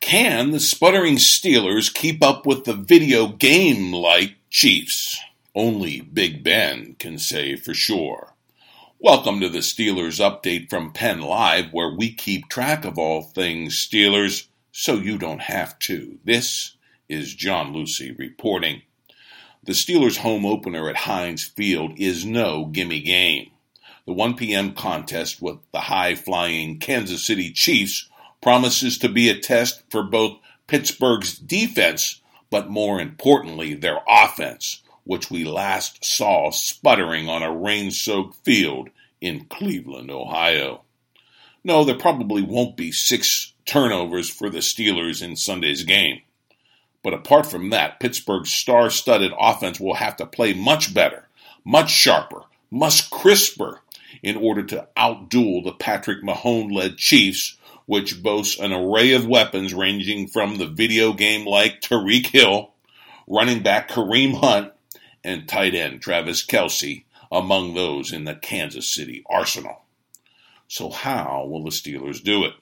Can the sputtering Steelers keep up with the video game like Chiefs? Only Big Ben can say for sure. Welcome to the Steelers update from Penn Live, where we keep track of all things Steelers so you don't have to. This is John Luciew reporting. The Steelers' home opener at Heinz Field is no gimme game. The 1 p.m. contest with the high flying Kansas City Chiefs promises to be a test for both Pittsburgh's defense, but more importantly, their offense, which we last saw sputtering on a rain soaked field in Cleveland, Ohio. No, there probably won't be six turnovers for the Steelers in Sunday's game. But apart from that, Pittsburgh's star studded offense will have to play much better, much sharper, much crisper in order to outduel the Patrick Mahomes led Chiefs which boasts an array of weapons ranging from the video game like Tyreek Hill, running back Kareem Hunt, and tight end Travis Kelce among those in the Kansas City arsenal. So, how will the Steelers do it?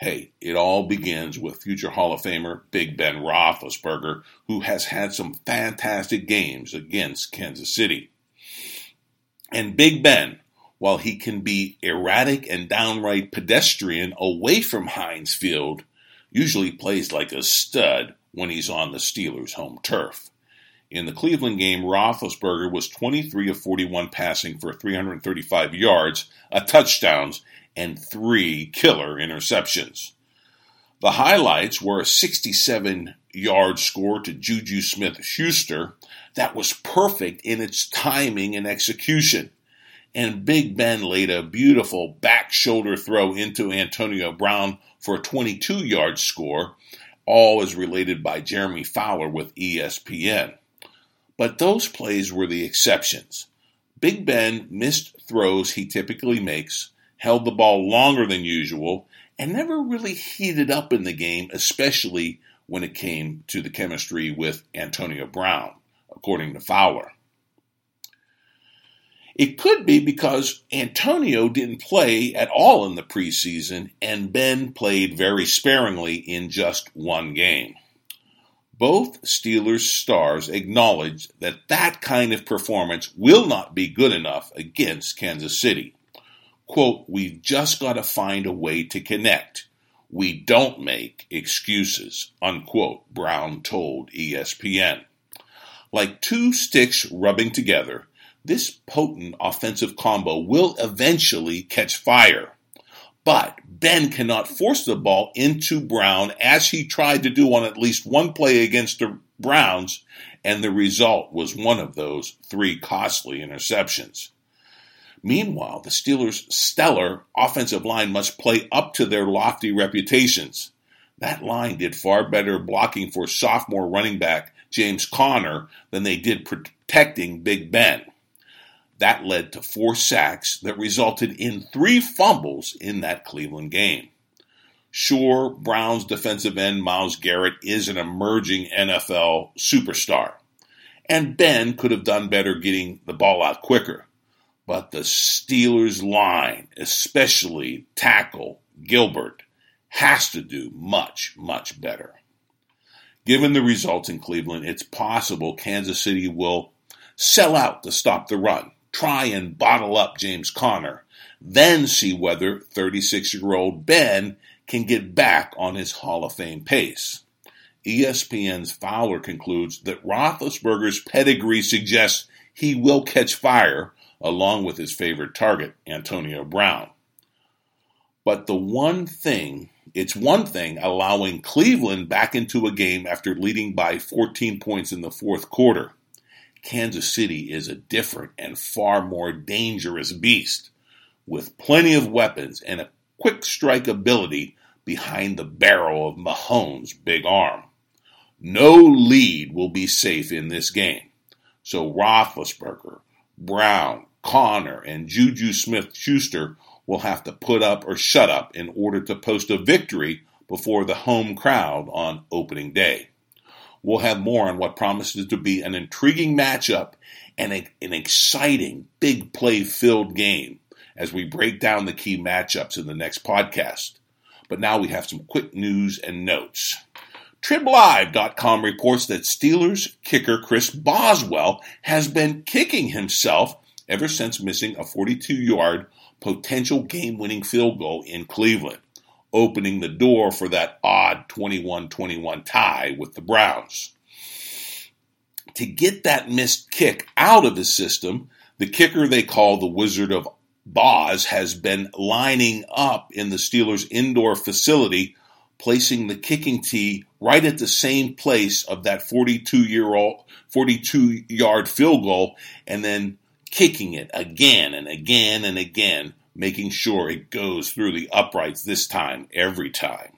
Hey, it all begins with future Hall of Famer Big Ben Roethlisberger, who has had some fantastic games against Kansas City. And Big Ben while he can be erratic and downright pedestrian away from Heinz Field, usually plays like a stud when he's on the Steelers' home turf. In the Cleveland game, Roethlisberger was 23 of 41 passing for 335 yards, a touchdown, and three killer interceptions. The highlights were a 67 yard score to Juju Smith Schuster that was perfect in its timing and execution and Big Ben laid a beautiful back shoulder throw into Antonio Brown for a 22 yard score, all as related by Jeremy Fowler with ESPN. But those plays were the exceptions. Big Ben missed throws he typically makes, held the ball longer than usual, and never really heated up in the game, especially when it came to the chemistry with Antonio Brown, according to Fowler. It could be because Antonio didn't play at all in the preseason and Ben played very sparingly in just one game. Both Steelers stars acknowledged that that kind of performance will not be good enough against Kansas City. Quote, we've just got to find a way to connect. We don't make excuses, unquote, Brown told ESPN. Like two sticks rubbing together, this potent offensive combo will eventually catch fire. But Ben cannot force the ball into Brown as he tried to do on at least one play against the Browns, and the result was one of those three costly interceptions. Meanwhile, the Steelers' stellar offensive line must play up to their lofty reputations. That line did far better blocking for sophomore running back James Conner than they did protecting Big Ben. That led to four sacks that resulted in three fumbles in that Cleveland game. Sure, Browns defensive end Myles Garrett is an emerging NFL superstar, and Ben could have done better getting the ball out quicker. But the Steelers' line, especially tackle Gilbert, has to do much, much better. Given the results in Cleveland, it's possible Kansas City will sell out to stop the run try and bottle up James Conner, then see whether 36 year old Ben can get back on his Hall of Fame pace. ESPN's Fowler concludes that Roethlisberger's pedigree suggests he will catch fire along with his favorite target, Antonio Brown. But the one thing, it's one thing allowing Cleveland back into a game after leading by 14 points in the fourth quarter. Kansas City is a different and far more dangerous beast with plenty of weapons and a quick strike ability behind the barrel of Mahomes' big arm. No lead will be safe in this game. So Roethlisberger, Brown, Conner, and Juju Smith Schuster will have to put up or shut up in order to post a victory before the home crowd on opening day. We'll have more on what promises to be an intriguing matchup and a, an exciting, big play filled game as we break down the key matchups in the next podcast. But now we have some quick news and notes. TribLive.com reports that Steelers kicker Chris Boswell has been kicking himself ever since missing a 42 yard potential game winning field goal in Cleveland, opening the door for that odd 21 21 tie with the Browns. To get that missed kick out of the system, the kicker they call the Wizard of Boz has been lining up in the Steelers' indoor facility, placing the kicking tee right at the same place of that 42 year old, 42 yard field goal, and then kicking it again and again and again, making sure it goes through the uprights this time, every time.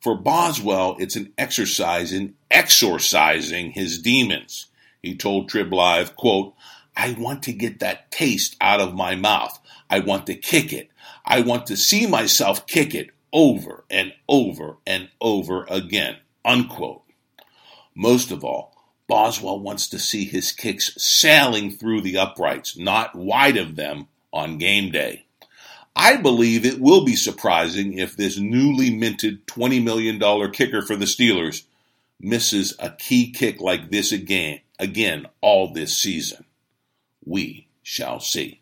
For Boswell, it's an exercise in exorcising his demons. He told Trib Live, quote, I want to get that taste out of my mouth. I want to kick it. I want to see myself kick it over and over and over again. Unquote. Most of all, Boswell wants to see his kicks sailing through the uprights, not wide of them, on game day. I believe it will be surprising if this newly minted $20 million kicker for the Steelers misses a key kick like this again, again all this season. We shall see.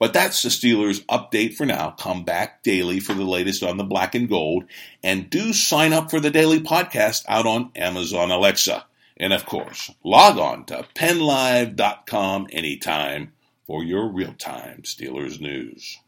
But that's the Steelers update for now. Come back daily for the latest on the black and gold. And do sign up for the daily podcast out on Amazon Alexa. And of course, log on to pennlive.com anytime for your real time Steelers news.